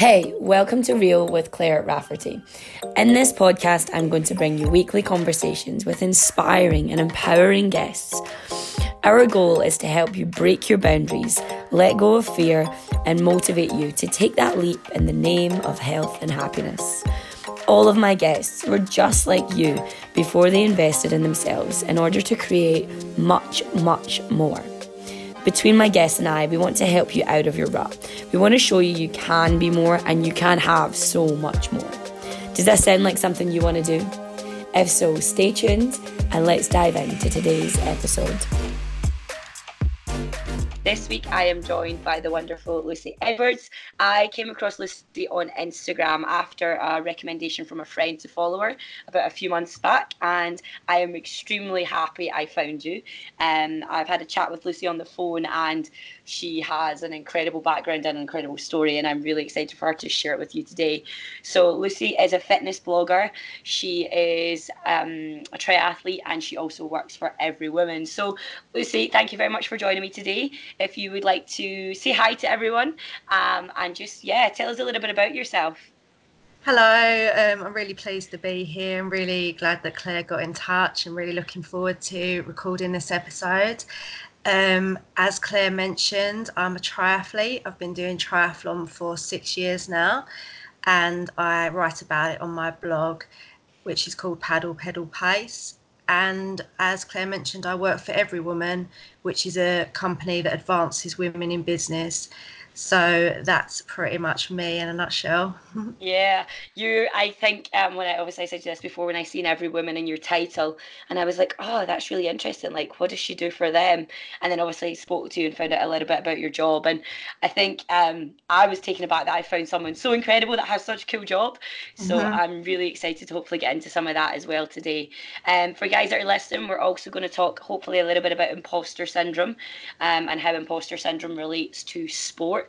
Hey, welcome to Real with Claire Rafferty. In this podcast, I'm going to bring you weekly conversations with inspiring and empowering guests. Our goal is to help you break your boundaries, let go of fear, and motivate you to take that leap in the name of health and happiness. All of my guests were just like you before they invested in themselves in order to create much, much more. Between my guests and I, we want to help you out of your rut. We want to show you you can be more and you can have so much more. Does that sound like something you want to do? If so, stay tuned and let's dive into today's episode. This week I am joined by the wonderful Lucy Edwards. I came across Lucy on Instagram after a recommendation from a friend to follow her about a few months back, and I am extremely happy I found you. Um, I've had a chat with Lucy on the phone, and she has an incredible background and an incredible story, and I'm really excited for her to share it with you today. So, Lucy is a fitness blogger. She is um, a triathlete, and she also works for Everywoman. So, Lucy, thank you very much for joining me today. If you would like to say hi to everyone um, and just, yeah, tell us a little bit about yourself. Hello, um, I'm really pleased to be here. I'm really glad that Claire got in touch and really looking forward to recording this episode. Um, as Claire mentioned, I'm a triathlete. I've been doing triathlon for six years now, and I write about it on my blog, which is called Paddle Pedal Pace. And as Claire mentioned, I work for Everywoman, which is a company that advances women in business. So that's pretty much me in a nutshell. yeah, you. I think um, when I obviously I said this before when I seen Everywoman in your title, and I was like, oh, that's really interesting. Like, what does she do for them? And then obviously spoke to you and found out a little bit about your job. And I think um, I was taken aback that I found someone so incredible that has such a cool job. So mm-hmm. I'm really excited to hopefully get into some of that as well today. Um, for guys that are listening, we're also going to talk hopefully a little bit about imposter syndrome, um, and how imposter syndrome relates to sport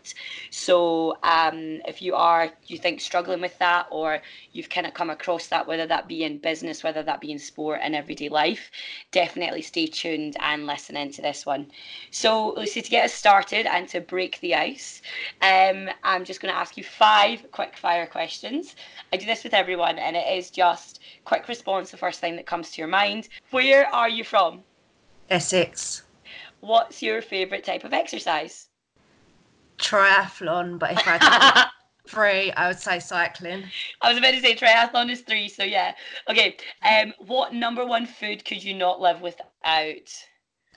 So um, if you are, you think struggling with that, or you've kind of come across that, whether that be in business, whether that be in sport and everyday life, definitely stay tuned and listen into this one. So Lucy, to get us started and to break the ice, um, I'm just going to ask you five quick fire questions. I do this with everyone, and it is just quick response, the first thing that comes to your mind. Where are you from? Essex. What's your favourite type of exercise? Triathlon, but if I three, I would say cycling. I was about to say triathlon is three, so yeah. Okay. Um, what number one food could you not live without?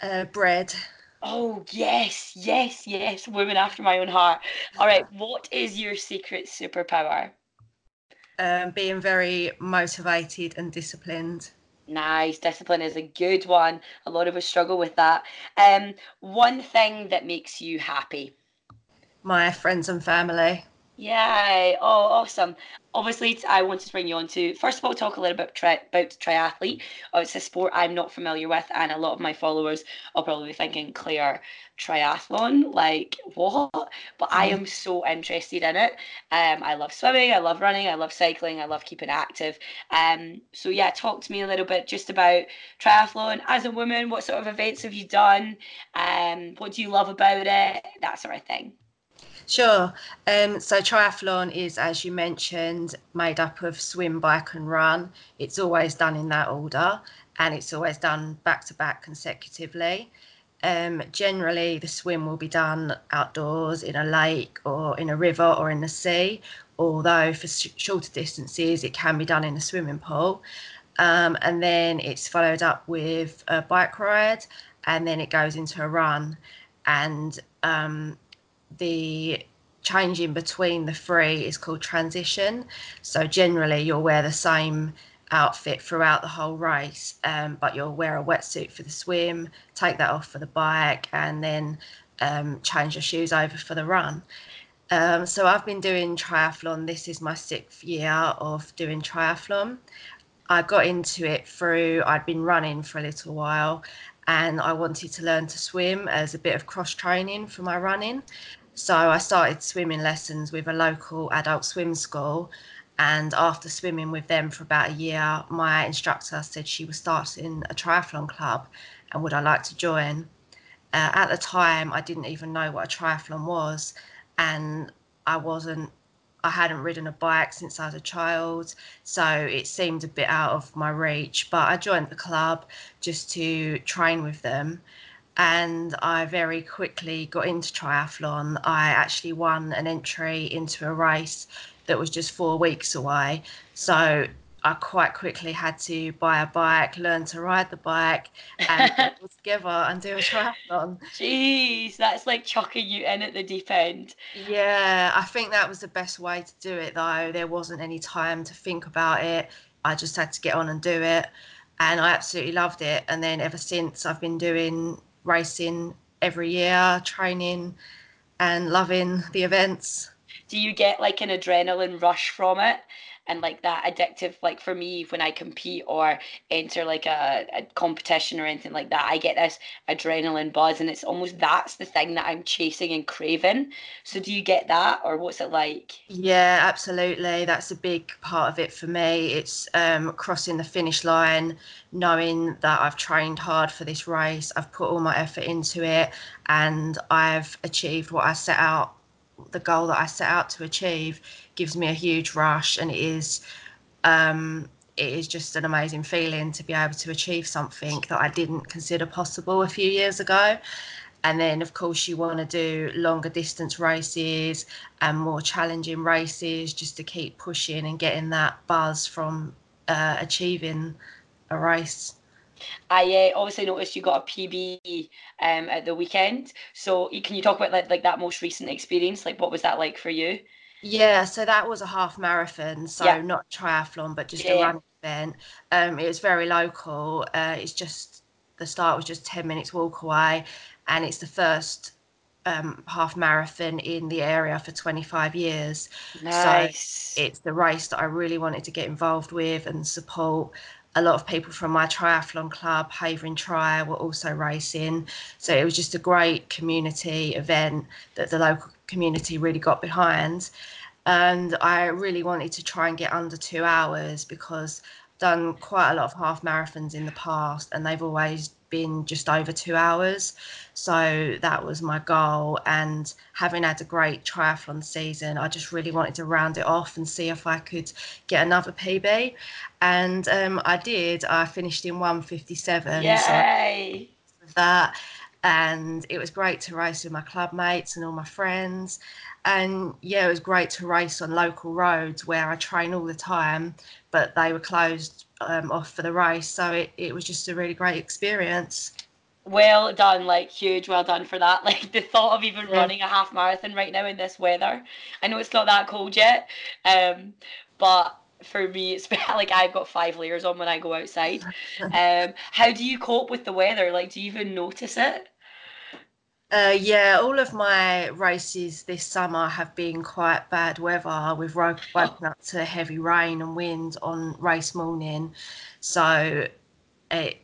Uh, bread. Oh yes, yes, yes. Woman after my own heart. All right. What is your secret superpower? Um, being very motivated and disciplined. Nice. Discipline is a good one. A lot of us struggle with that. Um, one thing that makes you happy my friends and family. Yay! Oh, awesome. Obviously, I wanted to bring you on to first of all talk a little bit tri- about triathlete. Oh, it's a sport I'm not familiar with, and a lot of my followers are probably thinking, Claire, triathlon, like what? But I am so interested in it. Um, I love swimming, I love running, I love cycling, I love keeping active. Um, so yeah, talk to me a little bit just about triathlon as a woman. What sort of events have you done? Um, what do you love about it? That sort of thing. Sure. Um, so triathlon is, as you mentioned, made up of swim, bike, and run. It's always done in that order, and it's always done back to back consecutively. Um, generally, the swim will be done outdoors in a lake or in a river or in the sea, although for sh- shorter distances, it can be done in a swimming pool. Um, and then it's followed up with a bike ride, and then it goes into a run. And um, the changing between the three is called transition. So generally, you'll wear the same outfit throughout the whole race, um, but you'll wear a wetsuit for the swim, take that off for the bike, and then um, change your shoes over for the run. Um, so I've been doing triathlon. This is my sixth year of doing triathlon. I got into it through I'd been running for a little while, and I wanted to learn to swim as a bit of cross training for my running. So I started swimming lessons with a local adult swim school. And after swimming with them for about a year, my instructor said she was starting a triathlon club and would I like to join? Uh, at the time, I didn't even know what a triathlon was, and I wasn't I hadn't ridden a bike since I was a child, so it seemed a bit out of my reach. But I joined the club just to train with them, and I very quickly got into triathlon. I actually won an entry into a race that was just four weeks away. So I quite quickly had to buy a bike, learn to ride the bike, and put together and do a triathlon. Jeez, that's like chucking you in at the deep end. Yeah, I think that was the best way to do it though. There wasn't any time to think about it. I just had to get on and do it. And I absolutely loved it. And then ever since, I've been doing racing every year, training and loving the events. Do you get like an adrenaline rush from it? And like that addictive like for me when i compete or enter like a, a competition or anything like that i get this adrenaline buzz and it's almost that's the thing that i'm chasing and craving. So do you get that or what's it like? Yeah absolutely. That's a big part of it for me. It's um, crossing the finish line knowing that i've trained hard for this race i've put all my effort into it and i've achieved what i set out the goal that I set out to achieve gives me a huge rush, and it is um, it is just an amazing feeling to be able to achieve something that I didn't consider possible a few years ago. And then, of course, you want to do longer distance races and more challenging races just to keep pushing and getting that buzz from uh, achieving a race. I uh, obviously noticed you got a PB um, at the weekend. So can you talk about like, like that most recent experience? Like what was that like for you? Yeah, so that was a half marathon, so yeah. not triathlon, but just yeah. a running event. Um, it was very local. Uh, it's just the start was just ten minutes walk away, and it's the first um, half marathon in the area for 25 years. Nice. So it's the race that I really wanted to get involved with and support a lot of people from my triathlon club, Havering Tri, were also racing. So it was just a great community event that the local community really got behind. And I really wanted to try and get under two hours because I've done quite a lot of half marathons in the past and they've always been just over two hours. So that was my goal. And having had a great triathlon season, I just really wanted to round it off and see if I could get another PB. And um, I did. I finished in 157. Yay! So that. And it was great to race with my club mates and all my friends. And yeah, it was great to race on local roads where I train all the time, but they were closed um, off for the race. So it, it was just a really great experience. Well done, like huge well done for that. Like the thought of even yeah. running a half marathon right now in this weather. I know it's not that cold yet, um, but for me it's like I've got five layers on when I go outside. Um, how do you cope with the weather? Like, do you even notice it? Uh, yeah, all of my races this summer have been quite bad weather. We've woken up to heavy rain and wind on race morning, so it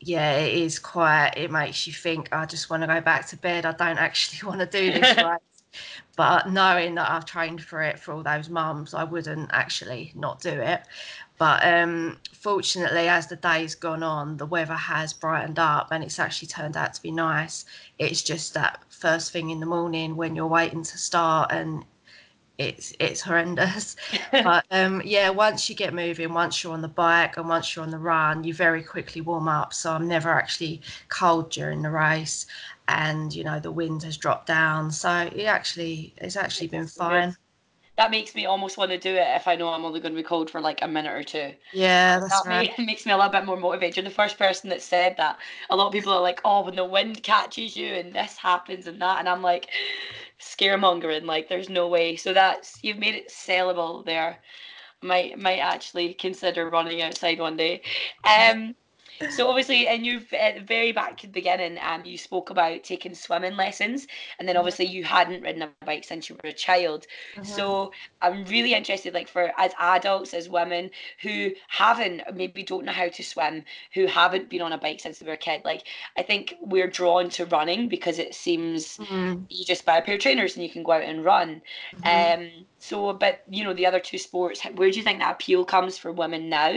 yeah, it is quite. It makes you think. I just want to go back to bed. I don't actually want to do this race. But knowing that I've trained for it for all those months, I wouldn't actually not do it. But um, fortunately, as the day's gone on, the weather has brightened up and it's actually turned out to be nice. It's just that first thing in the morning when you're waiting to start and it's it's horrendous. but um, yeah, once you get moving, once you're on the bike and once you're on the run, you very quickly warm up. So I'm never actually cold during the race, and you know the wind has dropped down. So it actually it's actually been fine that makes me almost want to do it if I know I'm only going to be cold for like a minute or two. Yeah, that's that right. makes me a little bit more motivated. You're the first person that said that. A lot of people are like, "Oh, when the wind catches you and this happens and that," and I'm like, scaremongering. Like, there's no way. So that's you've made it sellable there. Might might actually consider running outside one day. Um so obviously, and you've at the very back at the beginning, um, you spoke about taking swimming lessons, and then mm-hmm. obviously you hadn't ridden a bike since you were a child. Mm-hmm. So I'm really interested, like for as adults, as women who haven't maybe don't know how to swim, who haven't been on a bike since they were a kid. Like I think we're drawn to running because it seems mm-hmm. you just buy a pair of trainers and you can go out and run. Mm-hmm. Um, so, but you know, the other two sports, where do you think that appeal comes for women now?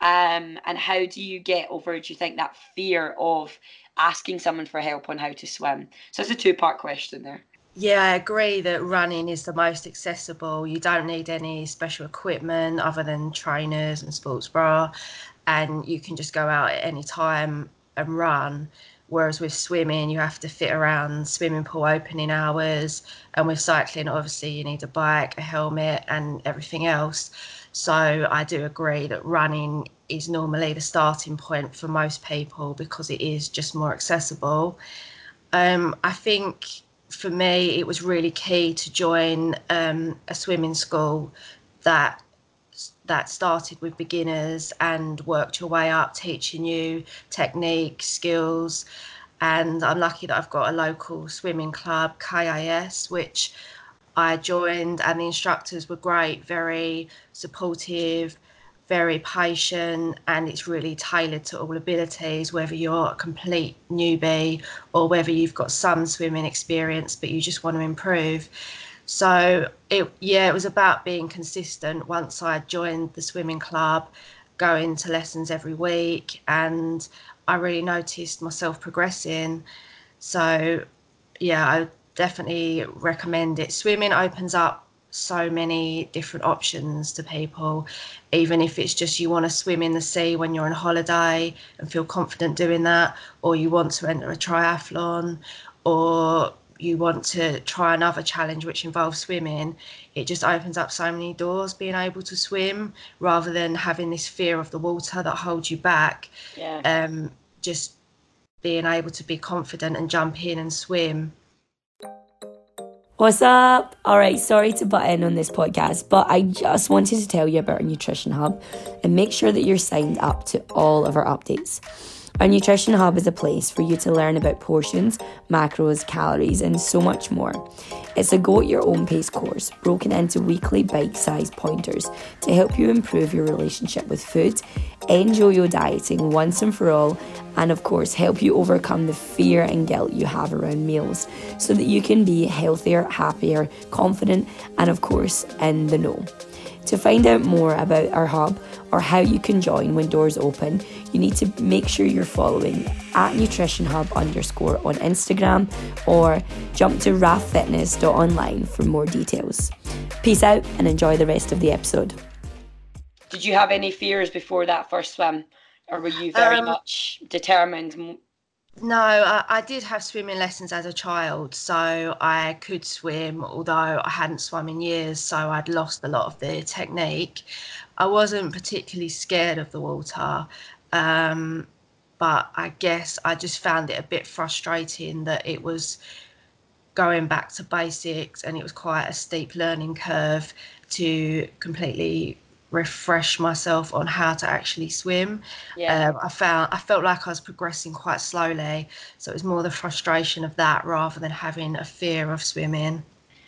Um, and how do you get over, do you think, that fear of asking someone for help on how to swim? So it's a two part question there. Yeah, I agree that running is the most accessible. You don't need any special equipment other than trainers and sports bra, and you can just go out at any time and run. Whereas with swimming, you have to fit around swimming pool opening hours, and with cycling, obviously, you need a bike, a helmet, and everything else. So I do agree that running is normally the starting point for most people because it is just more accessible. Um, I think for me, it was really key to join um, a swimming school that that started with beginners and worked your way up, teaching you technique, skills. And I'm lucky that I've got a local swimming club, KIS, which I joined, and the instructors were great, very supportive, very patient, and it's really tailored to all abilities, whether you're a complete newbie or whether you've got some swimming experience but you just want to improve. So it yeah, it was about being consistent once I joined the swimming club, going to lessons every week and I really noticed myself progressing. So yeah, I definitely recommend it. Swimming opens up so many different options to people, even if it's just you want to swim in the sea when you're on holiday and feel confident doing that, or you want to enter a triathlon, or you want to try another challenge which involves swimming, it just opens up so many doors being able to swim rather than having this fear of the water that holds you back. Yeah. Um, just being able to be confident and jump in and swim What's up? All right, sorry to butt in on this podcast, but I just wanted to tell you about our Nutrition Hub and make sure that you're signed up to all of our updates. Our Nutrition Hub is a place for you to learn about portions, macros, calories, and so much more. It's a go at your own pace course broken into weekly bite sized pointers to help you improve your relationship with food, end yo yo dieting once and for all, and of course, help you overcome the fear and guilt you have around meals so that you can be healthier, happier, confident, and of course, in the know. To find out more about our hub or how you can join when doors open, you need to make sure you're following at Nutrition Hub underscore on Instagram or jump to raffitness.online for more details. Peace out and enjoy the rest of the episode. Did you have any fears before that first swim? Or were you very um, much determined no, I, I, did have swimming lessons as a child, so I could swim, although I hadn't swum in years, so I'd lost a lot of the technique. I wasn't particularly scared of the water, um, but I guess I just found it a bit frustrating that it was going back to basics and it was quite a steep learning curve to completely refresh myself on how to actually swim. Yeah. Um, I found I felt like I was progressing quite slowly, so it was more the frustration of that rather than having a fear of swimming.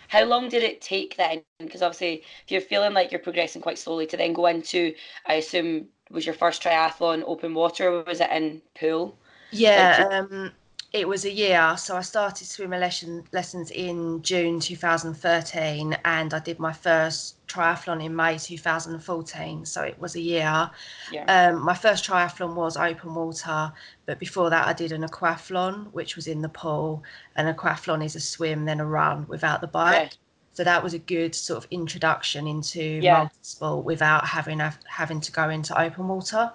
How long did it take then? Because obviously, if you're feeling like you're progressing quite slowly, to then go into, I assume, was your first triathlon open water? was it in pool? Yeah. Like, um, it was a year. So I started swimming lesson, lessons in June 2013 and I did my first triathlon in May 2014. So it was a year. Yeah. Um, my first triathlon was open water, but before that I did an aquathlon, which was in the pool. An aquathlon is a swim, then a run without the bike. Yeah. So that was a good sort of introduction into yeah. multi-sport without having a, having to go into open water.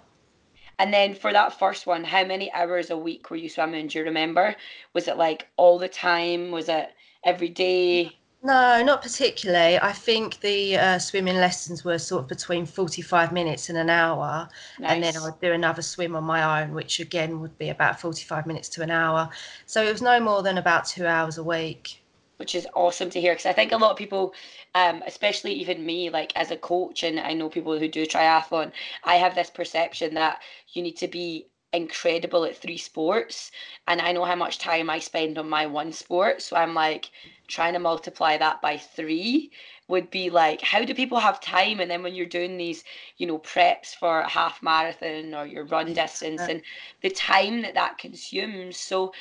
And then for that first one, how many hours a week were you swimming? Do you remember? Was it like all the time? Was it every day? No, not particularly. I think the uh, swimming lessons were sort of between 45 minutes and an hour. Nice. And then I would do another swim on my own, which again would be about 45 minutes to an hour. So it was no more than about two hours a week which is awesome to hear because I think a lot of people, um, especially even me, like as a coach, and I know people who do triathlon, I have this perception that you need to be incredible at three sports, and I know how much time I spend on my one sport, so I'm like trying to multiply that by three would be like how do people have time? And then when you're doing these you know preps for a half marathon or your run distance and the time that that consumes so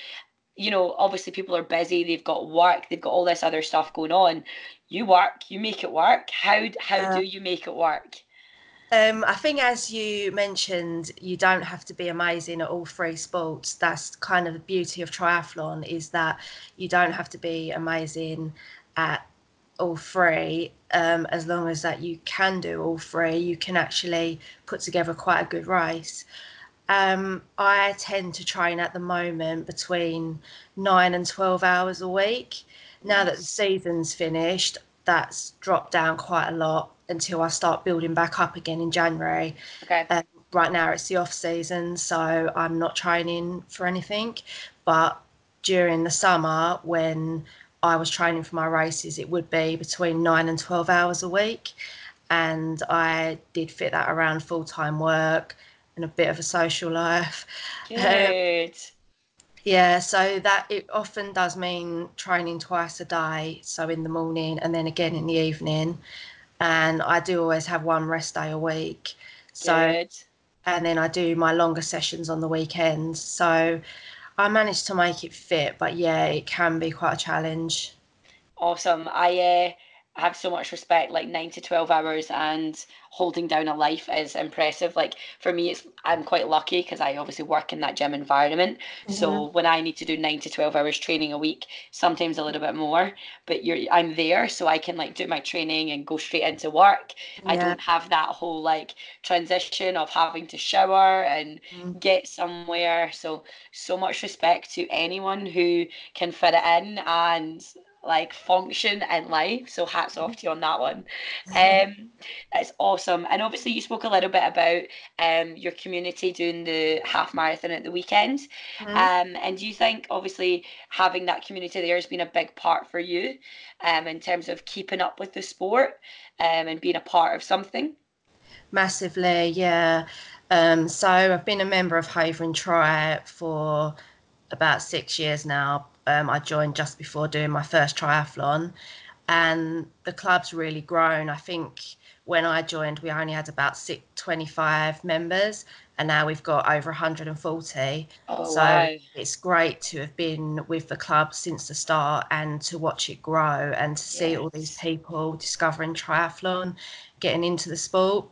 you know, obviously people are busy, they've got work, they've got all this other stuff going on. You work, you make it work. How how do you make it work? Um, I think, as you mentioned, you don't have to be amazing at all three sports. That's kind of the beauty of triathlon is that you don't have to be amazing at all three. Um, as long as that you can do all three, you can actually put together quite a good race. Um, I tend to train at the moment between nine and 12 hours a week. Now that the season's finished, that's dropped down quite a lot until I start building back up again in January. Okay. Um, right now it's the off season, so I'm not training for anything. But during the summer, when I was training for my races, it would be between nine and 12 hours a week. And I did fit that around full time work and a bit of a social life. Good. Um, yeah, so that it often does mean training twice a day, so in the morning and then again in the evening. And I do always have one rest day a week. So Good. and then I do my longer sessions on the weekends. So I managed to make it fit, but yeah, it can be quite a challenge. Awesome. I uh, have so much respect. Like nine to twelve hours and holding down a life is impressive. Like for me, it's I'm quite lucky because I obviously work in that gym environment. So when I need to do nine to twelve hours training a week, sometimes a little bit more, but you're I'm there, so I can like do my training and go straight into work. I don't have that whole like transition of having to shower and Mm. get somewhere. So so much respect to anyone who can fit it in and like function in life. So hats off to you on that one. Um, that's awesome. And obviously, you spoke a little bit about um your community doing the half marathon at the weekend. Mhm. Um, and do you think obviously having that community there has been a big part for you, um, in terms of keeping up with the sport, um, and being a part of something? Massively, yeah. Um, so I've been a member of Havering Tri for about six years now. Um, I joined just before doing my first triathlon, and the club's really grown. I think when I joined, we only had about six, 25 members, and now we've got over 140. Oh so wow. it's great to have been with the club since the start and to watch it grow and to see all these people discovering triathlon, getting into the sport.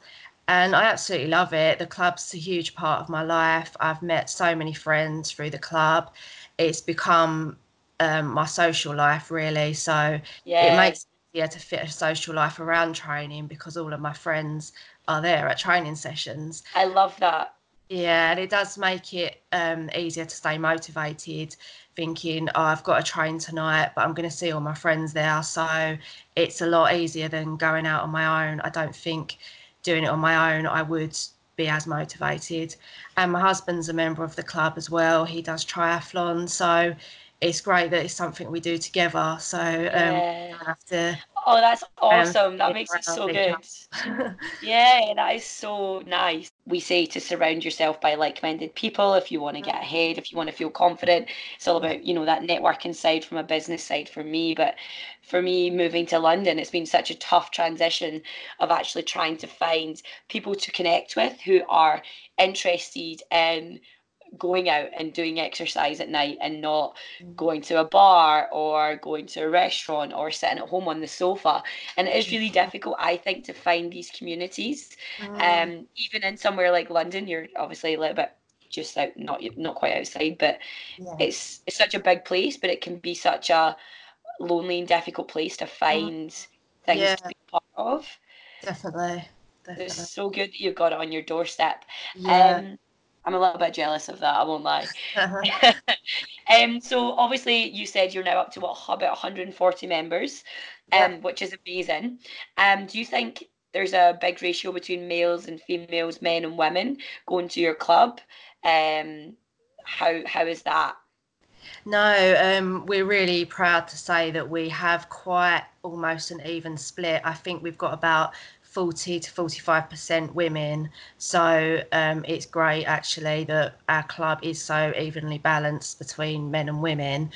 And I absolutely love it. The club's a huge part of my life. I've met so many friends through the club. It's become um, my social life, really. So Yeah. it makes it easier to fit a social life around training because all of my friends are there at training sessions. I love that. Yeah, and it does make it um, easier to stay motivated, thinking, oh, I've got to train tonight, but I'm going to see all my friends there. So it's a lot easier than going out on my own. I don't think doing it on my own, I would be as motivated. And my husband's a member of the club as well. He does triathlon. So it's great that it's something we do together. So um, Yeah. to. Oh, that's um, awesome. That makes it so good. Yeah, that is so nice. We say to surround yourself by like-minded people if you want to get Mm. ahead, if you want to feel confident. It's all about, you know, that networking side from a business side for me. But for me, moving to London, it's been such a tough transition of actually trying to find people to connect with who are interested in going out and doing exercise at night and not going to a bar or going to a restaurant or sitting at home on the sofa. And it is really difficult, I think, to find these communities. Mm, Um, even in somewhere like London, you're obviously a little bit just out, not not quite outside, but yeah. it's it's such a big place, but it can be such a lonely and difficult place to find things Yeah. to be part of. Definitely. Definitely. It's so good that you've got it on your doorstep. Yeah. Um, I'm a little bit jealous of that, I won't lie. um, so obviously you said you're now up to what about 140 members, um, Yeah. which is amazing. Um, do you think there's a big ratio between males and females, men and women going to your club? Um, how how is that? No, um, we're really proud to say that we have quite almost an even split. I think we've got about 40 to 45% women. So um, it's great actually that our club is so evenly balanced between men and women.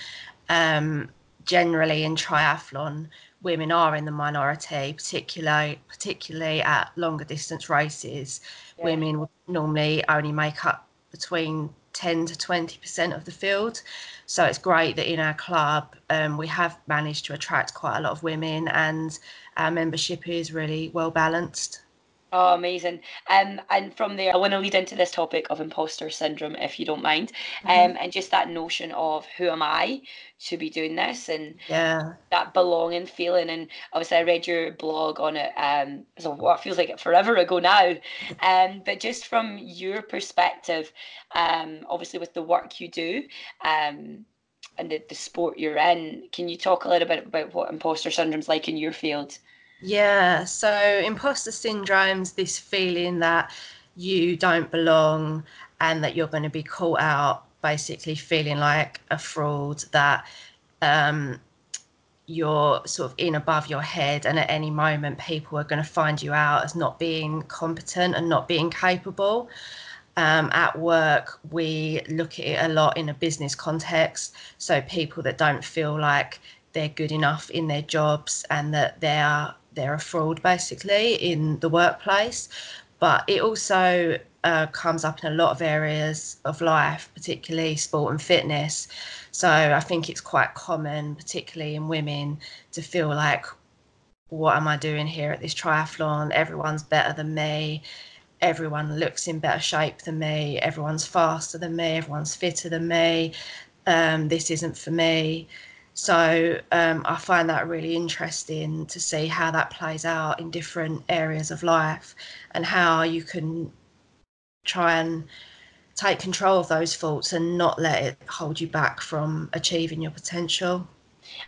Um, generally in triathlon, women are in the minority, particularly particularly at longer distance races. Yeah. Women would normally only make up between 10 to 20% of the field. So it's great that in our club um, we have managed to attract quite a lot of women and our membership is really well balanced. Oh, amazing. Um, and from there, I want to lead into this topic of imposter syndrome, if you don't mind. Um, Mhm. and just that notion of who am I to be doing this and Yeah. that belonging feeling. And obviously, I read your blog on it. Um, so what feels like it forever ago now. Um, but just from your perspective, um, obviously with the work you do, um, and the, the sport you're in, can you talk a little bit about what imposter syndrome's like in your field? Yeah, so imposter syndrome's this feeling that you don't belong and that you're going to be caught out, basically feeling like a fraud, that um, you're sort of in above your head, and at any moment, people are going to find you out as not being competent and not being capable. Um, at work, we look at it a lot in a business context. So people that don't feel like they're good enough in their jobs and that they're they're a fraud basically in the workplace. But it also uh, comes up in a lot of areas of life, particularly sport and fitness. So I think it's quite common, particularly in women, to feel like, what am I doing here at this triathlon? Everyone's better than me everyone looks in better shape than me, everyone's faster than me, everyone's fitter than me. Um, this isn't for me. So um, I find that really interesting to see how that plays out in different areas of life and how you can try and take control of those thoughts and not let it hold you back from achieving your potential.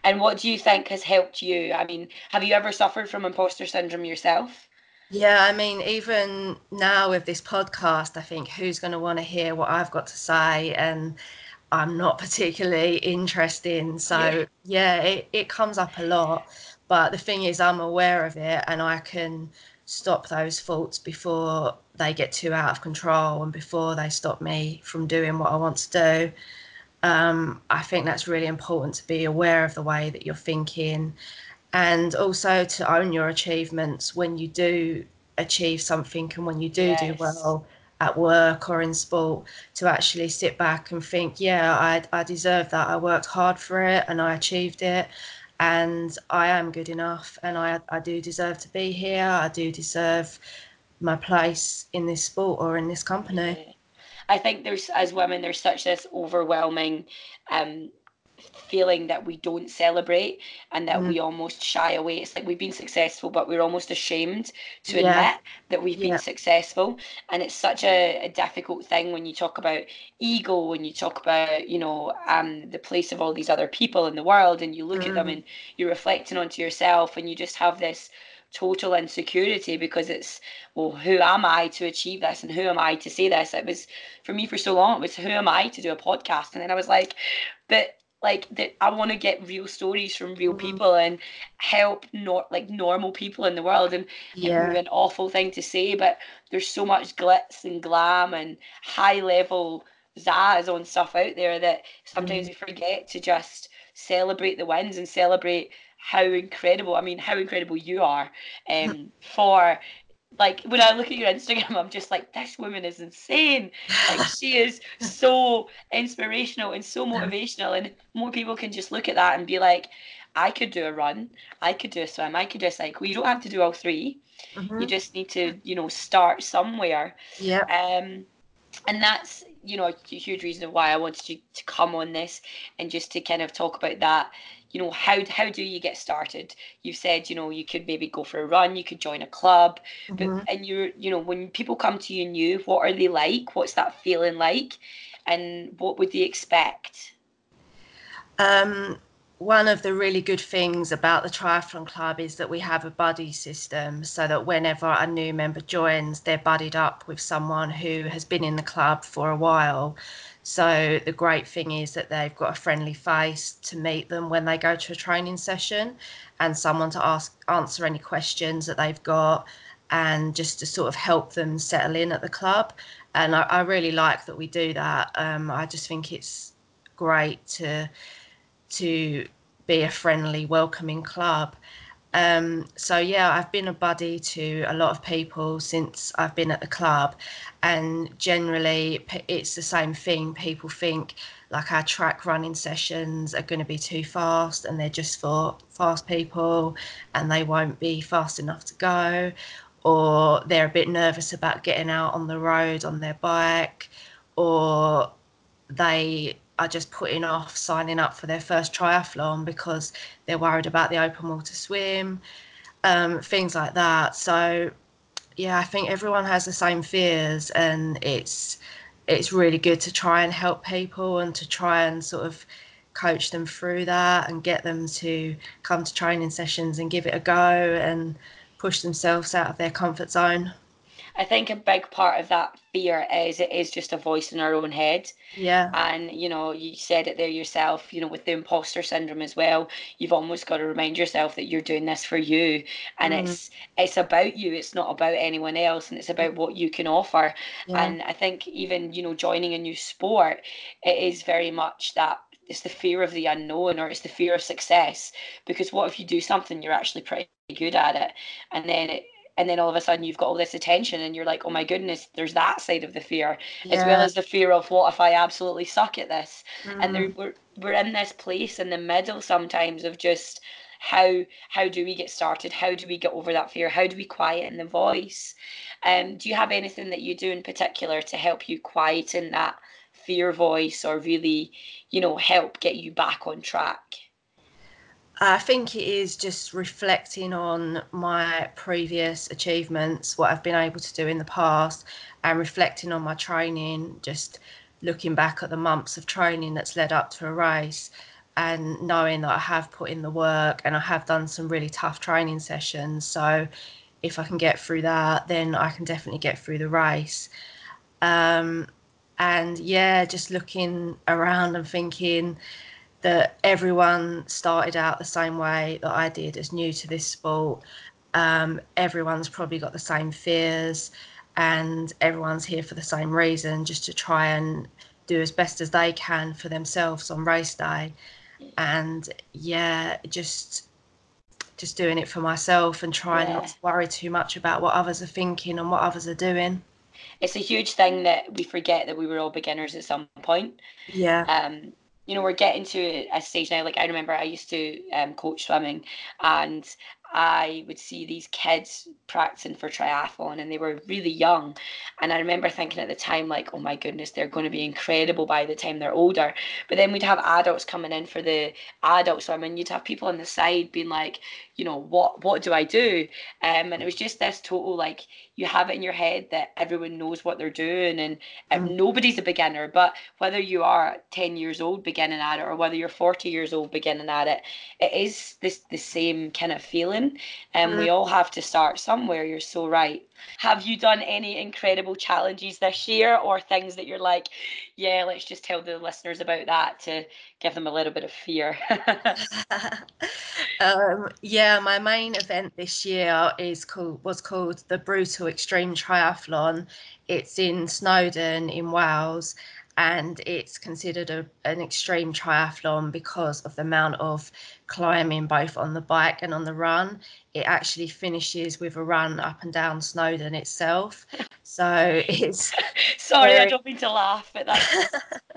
And what do you think has helped you? I mean, have you ever suffered from imposter syndrome yourself? Yeah, I mean, even now with this podcast, I think who's going to want to hear what I've got to say? And I'm not particularly interested. in. So, Yeah. yeah, it, it comes up a lot. But the thing is, I'm aware of it and I can stop those thoughts before they get too out of control and before they stop me from doing what I want to do. Um, I think that's really important to be aware of the way that you're thinking and also to own your achievements when you do achieve something and when you do do well at work or in sport to actually sit back and think yeah I, I deserve that. I worked hard for it and i achieved it and i am good enough and I, I do deserve to be here. I do deserve my place in this sport or in this company. Yeah. I think there's, as women, there's such this overwhelming um, feeling that we don't celebrate and that Mm. we almost shy away. It's like we've been successful, but we're almost ashamed to Yeah. admit that we've been successful. And it's such a, a difficult thing when you talk about ego, when you talk about, you know, um, the place of all these other people in the world, and you look at them Mm. and you're reflecting onto yourself, and you just have this total insecurity because it's well who am i to achieve this and who am i to say this it was for me for so long it was who am i to do a podcast and then i was like but like that i want to get real stories from real Mhm. people and help not like normal people in the world and it yeah would be an awful thing to say but there's so much glitz and glam and high level zazz on stuff out there that sometimes Mhm. we forget to just celebrate the wins and celebrate how incredible i mean how incredible you are um for like when I look at your Instagram, I'm just like, this woman is insane. Like she is so inspirational and so motivational, and more people can just look at that and be like, I could do a run, I could do a swim, I could do a cycle. You don't have to do all three. You Mhm. just need to, you know, start somewhere. yeah Um, and that's you know a huge reason why I wanted you to come on this and just to kind of talk about that. You know, how how do you get started? You said you know you could maybe go for a run, you could join a club, but Mhm. and you're you know when people come to you new, what are they like? What's that feeling like? And what would they expect? Um, one of the really good things about the Triathlon Club is that we have a buddy system so that whenever a new member joins, they're buddied up with someone who has been in the club for a while. So the great thing is that they've got a friendly face to meet them when they go to a training session and someone to ask answer any questions that they've got and just to sort of help them settle in at the club. And I, I really like that we do that. Um, I just think it's great to to be a friendly, welcoming club. Um, so yeah, I've been a buddy to a lot of people since I've been at the club, and generally it's the same thing. People think like our track running sessions are going to be too fast, and they're just for fast people, and they won't be fast enough to go. or they're a bit nervous about getting out on the road on their bike, or they are just putting off signing up for their first triathlon because they're worried about the open water swim, um, things like that. So, yeah, I think everyone has the same fears, and it's it's really good to try and help people and to try and sort of coach them through that and get them to come to training sessions and give it a go and push themselves out of their comfort zone. I think a big part of that fear is it is just a voice in our own head. Yeah. And you know, you said it there yourself, you know, with the imposter syndrome as well, you've almost got to remind yourself that you're doing this for you and mm. it's it's about you, it's not about anyone else and it's about what you can offer. Yeah. And I think even, you know, joining a new sport, it is very much that it's the fear of the unknown or it's the fear of success because what if you do something you're actually pretty good at it and then it and then all of a sudden you've got all this attention and you're like oh my goodness there's that side of the fear yeah. as well as the fear of what if i absolutely suck at this mm. and there, mm. we're, we're in this place in the middle sometimes of just how how do we get started how do we get over that fear how do we quieten the voice um do you have anything that you do in particular to help you quieten that fear voice or really you know help get you back on track I think it is just reflecting on my previous achievements, what I've been able to do in the past, and reflecting on my training, just looking back at the months of training that's led up to a race and knowing that I have put in the work and I have done some really tough training sessions. So if I can get through that, then I can definitely get through the race. Um, and yeah, just looking around and thinking, that everyone started out the same way that I did as new to this sport. Um, everyone's probably got the same fears, and everyone's here for the same reason, just to try and do as best as they can for themselves on race day. And yeah, just just doing it for myself and trying yeah. not to worry too much about what others are thinking and what others are doing. It's a huge thing that we forget that we were all beginners at some point. Yeah. Um, you know, we're getting to a stage now. Like I remember, I used to um, coach swimming, and I would see these kids practicing for triathlon and they were really young. And I remember thinking at the time, like, oh my goodness, they're going to be incredible by the time they're older. But then we'd have adults coming in for the adult swim and you'd have people on the side being like, you know, what what do I do? Um, and it was just this total like you have it in your head that everyone knows what they're doing and um, mm. nobody's a beginner. But whether you are 10 years old beginning at it or whether you're 40 years old beginning at it, it is this the same kind of feeling. And um, mm. we all have to start somewhere. You're so right. Have you done any incredible challenges this year or things that you're like, yeah, let's just tell the listeners about that to give them a little bit of fear? um, yeah, my main event this year is called was called the Brutal Extreme Triathlon. It's in Snowdon in Wales and it's considered a, an extreme triathlon because of the amount of climbing both on the bike and on the run. It actually finishes with a run up and down Snowdon itself. So it's sorry, very... I don't mean to laugh, but that's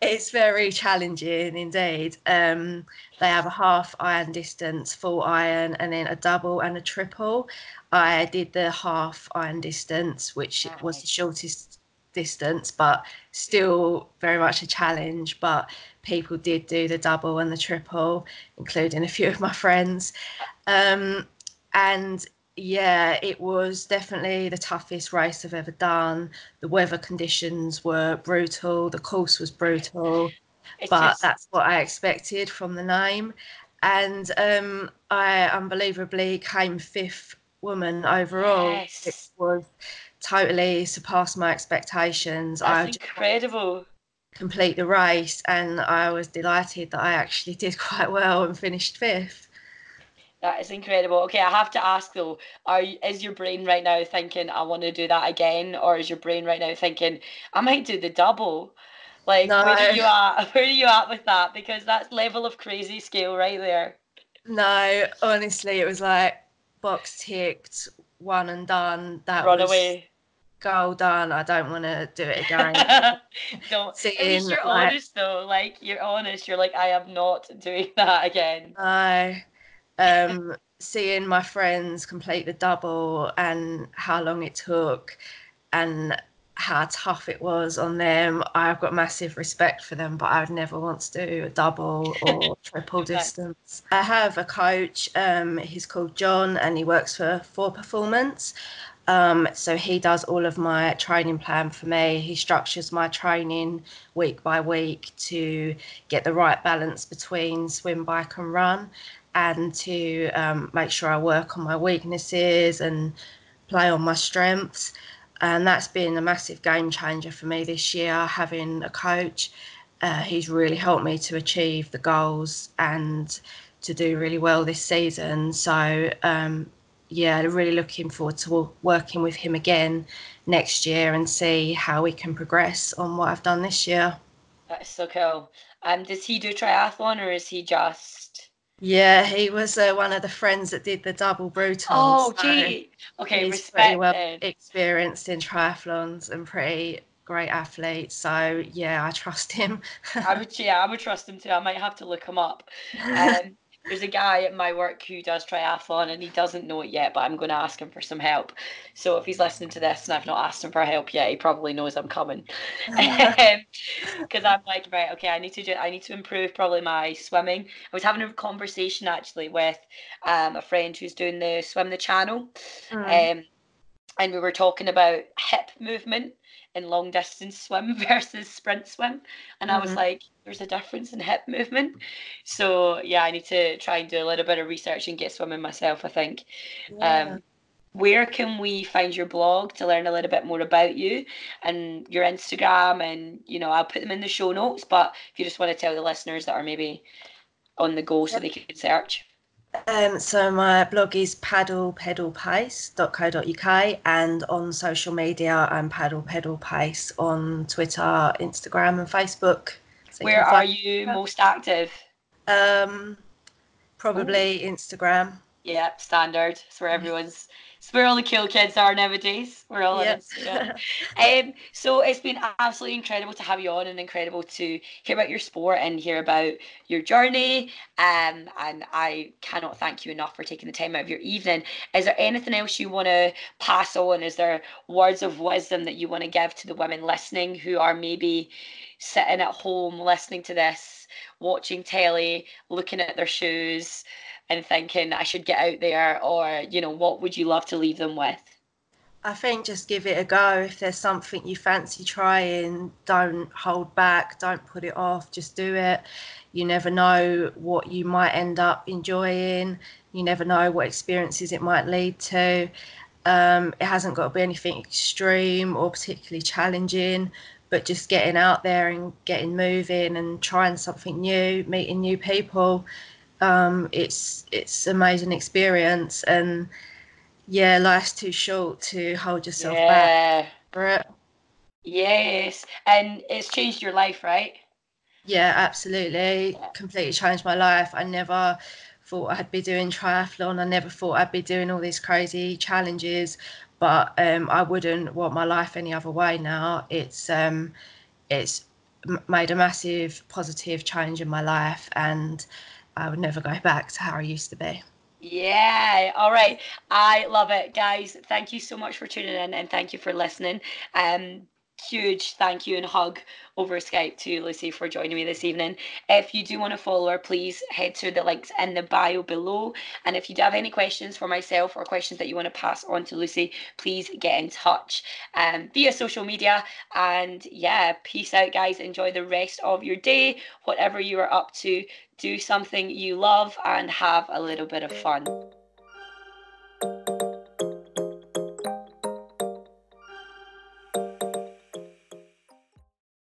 it's very challenging indeed. Um, they have a half iron distance, full iron, and then a double and a triple. I did the half iron distance, which was the shortest distance, but still very much a challenge. But people did do the double and the triple, including a few of my friends. Um, and yeah, it was definitely the toughest race I've ever done. The weather conditions were brutal, the course was brutal, it's but just... that's what I expected from the name. And um, I unbelievably came fifth woman overall. Yes. It was totally surpassed my expectations. That's incredible. Complete the race, and I was delighted that I actually did quite well and finished fifth. That is incredible. Okay, I have to ask though, are is your brain right now thinking I want to do that again, or is your brain right now thinking I might do the double? Like no. where are you at? Where are you at with that? Because that's level of crazy scale right there. No, honestly, it was like box ticked, one and done. That run was, away goal done. I don't want to do it again. don't. Seeing, you're like, honest though. Like you're honest. You're like, I am not doing that again. No. Um, seeing my friends complete the double and how long it took and how tough it was on them. I've got massive respect for them, but I would never want to do a double or triple distance. I have a coach, um, he's called John, and he works for For Performance. Um, so he does all of my training plan for me. He structures my training week by week to get the right balance between swim, bike, and run, and to um, make sure I work on my weaknesses and play on my strengths. And that's been a massive game changer for me this year, having a coach. Uh, he's really helped me to achieve the goals and to do really well this season. So um, yeah, really looking forward to working with him again next year and see how we can progress on what I've done this year. That's so cool. Um, does he do triathlon or is he just? Yeah, he was uh, one of the friends that did the double brutal. Oh, so gee. Okay, he's pretty well then. experienced in triathlons and pretty great athlete. So yeah, I trust him. I would, yeah, I would trust him too. I might have to look him up. Um, there's a guy at my work who does triathlon and he doesn't know it yet, but I'm going to ask him for some help. So if he's listening to this and I've not asked him for help yet, he probably knows I'm coming. Because I'm like, right, okay, I need to do, I need to improve probably my swimming. I was having a conversation actually with um, a friend who's doing the swim the channel, Mm. um, and we were talking about hip movement in long distance swim versus sprint swim, and I was Mhm. like, there's a difference in hip movement. So yeah, I need to try and do a little bit of research and get swimming myself. I think. Yeah. Um, where can we find your blog to learn a little bit more about you and your Instagram? And you know, I'll put them in the show notes. But if you just want to tell the listeners that are maybe on the go, so they can search. Um, so my blog is paddlepedalpace.co.uk and on social media I'm paddle pedal pace on Twitter, Instagram and Facebook. So Where can are you most active? Um, probably Instagram. Yeah, standard. It's where everyone's. It's where all the cool kids are nowadays. We're all on Yep. Instagram. Um, so it's been absolutely incredible to have you on and incredible to hear about your sport and hear about your journey. Um, and I cannot thank you enough for taking the time out of your evening. Is there anything else you want to pass on? Is there words of wisdom that you want to give to the women listening who are maybe sitting at home listening to this, watching telly, looking at their shoes? And thinking I should get out there, or you know, what would you love to leave them with? I think just give it a go. If there's something you fancy trying, don't hold back, don't put it off, just do it. You never know what you might end up enjoying, you never know what experiences it might lead to. Um, it hasn't got to be anything extreme or particularly challenging, but just getting out there and getting moving and trying something new, meeting new people. Um, it's it's amazing experience and yeah, life's too short to hold yourself back Yeah. for it. Yes. And it's changed your life, right? Yeah, absolutely. Yeah. Completely changed my life. I never thought I'd be doing triathlon. I never thought I'd be doing all these crazy challenges, but um, I wouldn't want my life any other way now. It's um, it's made a massive positive change in my life, and I would never go back to how I used to be. Yeah. All right. I love it, guys. Thank you so much for tuning in and thank you for listening. Um, huge thank you and hug over Skype to Lucy for joining me this evening. If you do want to follow her, please head to the links in the bio below. And if you do have any questions for myself or questions that you want to pass on to Lucy, please get in touch um, via social media. And yeah, peace out, guys. Enjoy the rest of your day, whatever you are up to. Do something you love and have a little bit of fun.